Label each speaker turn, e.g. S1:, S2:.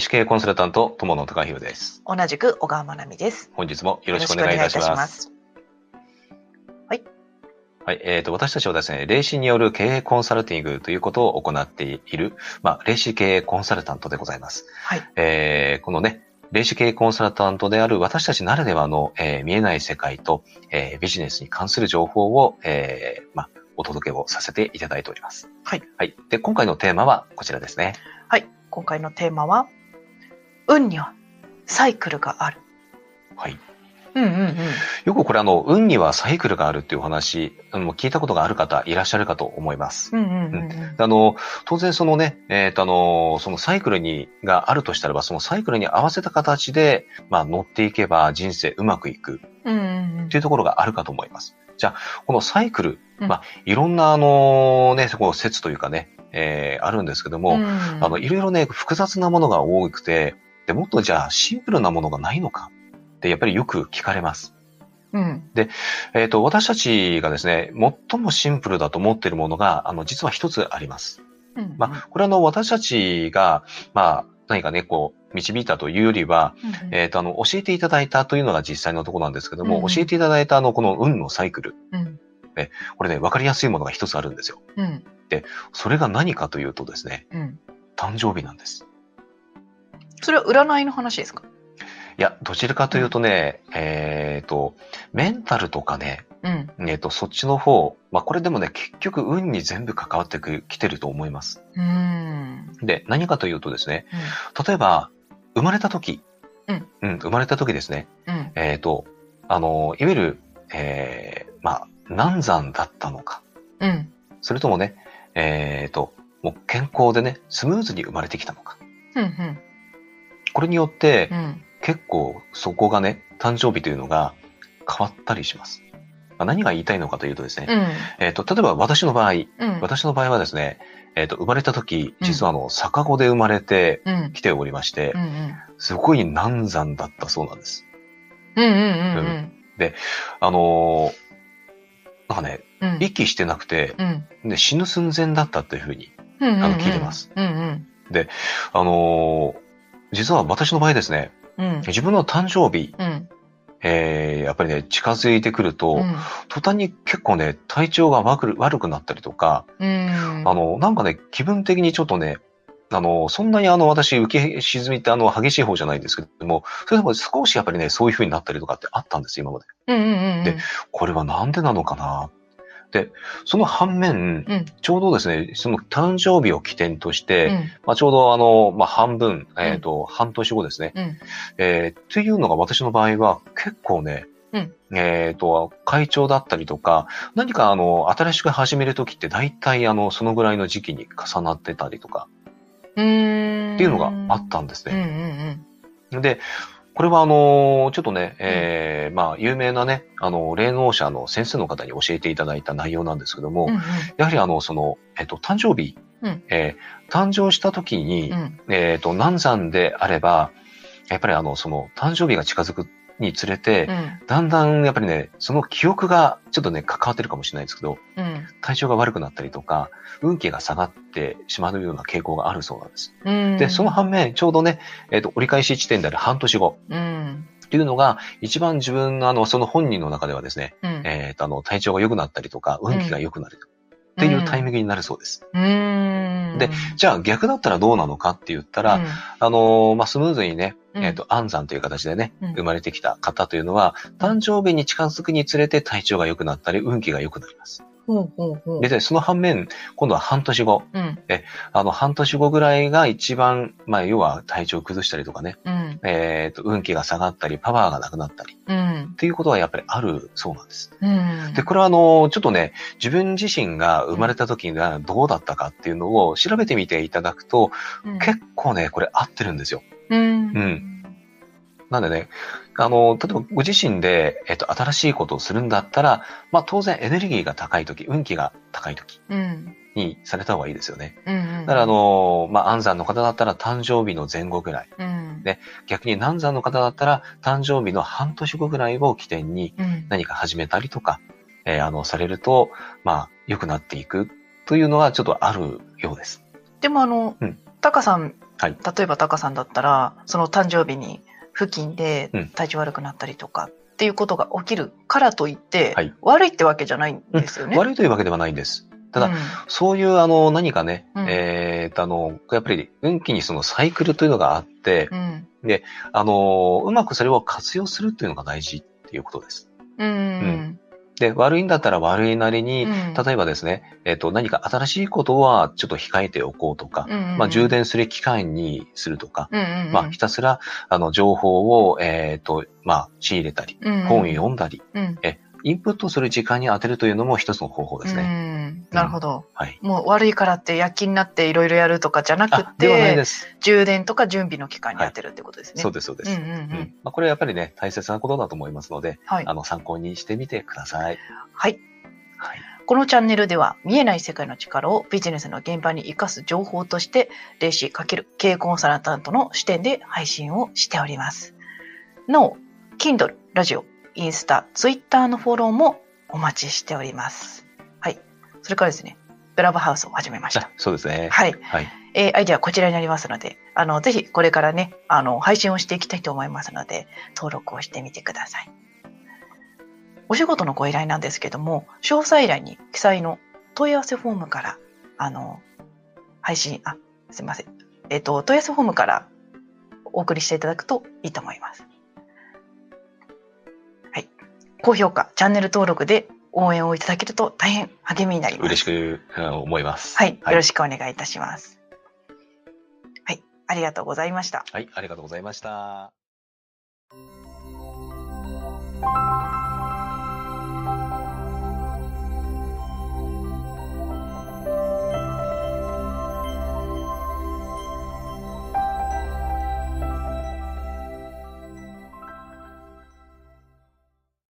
S1: 歴史系コンサルタント、友野隆弘です。
S2: 同じく小川真奈美です。
S1: 本日もよろしくお願いいたします。
S2: よろくお願い
S1: はい、えっ、と、私たちはですね、霊視による経営コンサルティングということを行っている、まあ、霊視経営コンサルタントでございます。
S2: はい。
S1: えーこのね、霊視経営コンサルタントである私たちならではの、えー見えない世界と、えービジネスに関する情報を、えーまあ、お届けをさせていただいております。
S2: はい。
S1: はい。で、今回のテーマはこちらですね。
S2: はい。今回のテーマは、運にはサイクルがある。
S1: はい。
S2: うんうんうん。
S1: よくこれあの、運にはサイクルがあるっていうお話、聞いたことがある方いらっしゃるかと思います。
S2: うんうんうんうん。
S1: あの、当然そのね、えっ、とあの、そのサイクルに、があるとしたらば、そのサイクルに合わせた形で、まあ乗っていけば人生うまくいくっていうところがあるかと思います。じゃあ、このサイクル、
S2: うん
S1: まあ、いろんなあの、ね、そこ説というかね、えーあるんですけども、
S2: うん
S1: あの、いろいろね、複雑なものが多くて、で、もっとじゃあシンプルなものがないのかってやっぱりよく聞かれます。
S2: うん
S1: えっ、と、私たちがですね、最もシンプルだと思っているものが、あの、実は一つあります。
S2: うん。
S1: まあ、これはあの、私たちが、まあ、何かね、こう、導いたというよりは、
S2: うんうん
S1: えっ、と、あの、教えていただいたというのが実際のところなんですけども、
S2: うんうん
S1: 教えていただいたあの、この運のサイクル、
S2: うん
S1: これね、わかりやすいものが一つあるんですよ。
S2: うん
S1: それが何かというとですね、
S2: うん。
S1: 誕生日なんです。
S2: それは占いの話ですか？
S1: いや、どちらかというとね、えっ、と、メンタルとかね、
S2: うん。
S1: えっ、と、そっちの方、まあ、これでもね、結局運に全部関わってくきてると思います。
S2: うん。
S1: で、何かというとですね、例えば、生まれた時、
S2: うん
S1: 生まれた時ですね、
S2: うん。
S1: えっ、と、あの、いわゆる、えーまあ、難産だったのか、
S2: うん。
S1: それともね、えっ、と、もう健康でね、スムーズに生まれてきたのか。
S2: うん。
S1: これによって、
S2: うん。
S1: 結構そこがね、誕生日というのが変わったりします。まあ何が言いたいのかというとですね、
S2: うん。
S1: えっ、と、例えば私の場合、
S2: うん。
S1: 私の場合はですね、えっ、と、生まれた時、
S2: うん
S1: 実はあの、逆子で生まれて
S2: うん。
S1: きておりまして、
S2: うん。うん。
S1: すごい難産だったそうなんです。
S2: うん。うん。
S1: あのーなんかね、
S2: うん。
S1: 息してなくて、
S2: うん。
S1: で死ぬ寸前だったっていうふうに、
S2: うん。
S1: あの聞いてます。
S2: うん。うん。
S1: あのー実は私の場合ですね、
S2: うん。
S1: 自分の誕生日、
S2: うん。
S1: えーやっぱりね、近づいてくると、
S2: うん。
S1: 途端に結構ね、体調が悪く悪くなったりとか、
S2: うん。
S1: あの、なんかね、気分的にちょっとね、あの、そんなにあの、私、浮き沈みってあの、激しい方じゃないんですけども、それでも少しやっぱりね、そういう風になったりとかってあったんです、今まで。
S2: うん。うん。
S1: でこれはなんでなのかなで、その反面、
S2: うん。
S1: ちょうどですね、その誕生日を起点として、
S2: うん。
S1: まあ、ちょうどあの、まあ、半分、えっ、と、半年後ですね。
S2: うん。
S1: えーっていうのが私の場合は結構ね、
S2: うん
S1: えっ、と、会長だったりとか、何かあの、新しく始めるときって大体あの、そのぐらいの時期に重なってたりとか、
S2: うん。
S1: っていうのがあったんです
S2: うん。う
S1: ね。
S2: ん。
S1: で、これはあの、ちょっとね、えーまあ、有名なね、あの、霊能者の先生の方に教えていただいた内容なんですけども、
S2: うん。
S1: やはりあの、その、えっ、と、誕生日、
S2: うん
S1: えー誕生した時に、
S2: うん。
S1: えっ、と、難産であれば、やっぱりあの、その、誕生日が近づくにつれて、
S2: うん。
S1: だんだんやっぱりね、その記憶がちょっとね、関わってるかもしれないですけど、
S2: うん。
S1: 体調が悪くなったりとか、運気が下がってしまうような傾向があるそうなんです。
S2: うん。
S1: で、その反面、ちょうどね、えっ、と、折り返し地点である半年後
S2: うん。
S1: っていうのが、一番自分のあの、その本人の中ではですね、
S2: うん。
S1: えっ、と、あの、体調が良くなったりとか、運気が良くなるっていうタイミングになるそうです。
S2: うん。
S1: でじゃあ逆だったらどうなのかって言ったら、あのーまあ、スムーズにね、
S2: うん
S1: えっ、と、安産という形でね、
S2: うん
S1: 生まれてきた方というのは、誕生日に近づくにつれて体調が良くなったり、運気が良くなります。で、でその反面、今度は半年後、
S2: うん。
S1: あの、半年後ぐらいが一番、まあ、要は体調を崩したりとかね、
S2: うん。
S1: えっ、と、運気が下がったり、パワーがなくなったり、
S2: うん。
S1: っていうことはやっぱりあるそうなんです。
S2: うん。
S1: で、これはあの、ちょっとね、自分自身が生まれた時がどうだったかっていうのを調べてみていただくと、
S2: うん、
S1: 結構ね、これ合ってるんですよ。
S2: うん。
S1: うんなんでね、あの、例えばご自身で、えっと、新しいことをするんだったら、まあ当然エネルギーが高い時、運気が高い時
S2: うん。
S1: にされた方がいいですよね。
S2: うん。
S1: だからあ、の、まあ安産の方だったら誕生日の前後ぐらい。
S2: うん。
S1: で逆に難産の方だったら誕生日の半年後ぐらいを起点に
S2: うん。
S1: 何か始めたりとか、えーあの、されると、まあ良くなっていくというのはちょっとあるようです。
S2: でもあの
S1: うん、
S2: タカさん
S1: はい。
S2: 例えばタカさんだったら、その誕生日に付近で
S1: うん
S2: 体調悪くなったりとかっていうことが起きるからといって、
S1: はい
S2: 悪いってわけじゃないんですよね。
S1: 悪いというわけではないんです。ただ、
S2: うん
S1: そういう、あの、何かね、
S2: うん
S1: えーっと、あの、やっぱり、運気にそのサイクルというのがあって、
S2: うん。
S1: あの、うまくそれを活用するっていうのが大事っていうことです。
S2: うん。
S1: で、悪いんだったら悪いなりに、
S2: うん。
S1: 例えばですね、えっ、と、何か新しいことはちょっと控えておこうとか、
S2: うん
S1: まあ、充電する機会にするとか、
S2: うんうんうん。
S1: まあ、ひたすら、あの、情報を、えっ、と、まあ、仕入れたり、
S2: うん
S1: 本を読んだり、
S2: うん
S1: インプットする時間に当てるというのも一つの方法ですね。
S2: うんなるほど。
S1: はい。
S2: もう悪いからって躍起になっていろいろやるとかじゃなく
S1: あ、ではない
S2: て
S1: で、す。
S2: 充電とか準備の期間に当てるってことですね。
S1: そうです、そうです。
S2: うんうんう
S1: うんんまあ、これはやっぱりね、大切なことだと思いますので、
S2: はい
S1: あ。の、参考にしてみてください。
S2: はい。
S1: はい。
S2: このチャンネルでは見えない世界の力をビジネスの現場に生かす情報として霊視×経営コンサルタントの視点で配信をしております。なお、Kindle、ラジオ、インスタ、ツイッターのフォローもお待ちしております。はい。それからですね、ブラブハウスを始めました
S1: あ。そうですね。
S2: はい。
S1: はい。
S2: えーアイデアこちらになりますので、あの、ぜひこれからね、あの、配信をしていきたいと思いますので、登録をしてみてください。お仕事のご依頼なんですけども、詳細欄に記載の問い合わせフォームから、あの、配信、あ、すいません。えっ、と、問い合わせフォームからお送りしていただくといいと思います。はい。高評価、チャンネル登録で応援をいただけると大変励みになります。
S1: 嬉しくうん思います。
S2: はい。よろ
S1: し
S2: しくお願いいたします。はい。ありがとうございました。
S1: はい、ありがとうございました。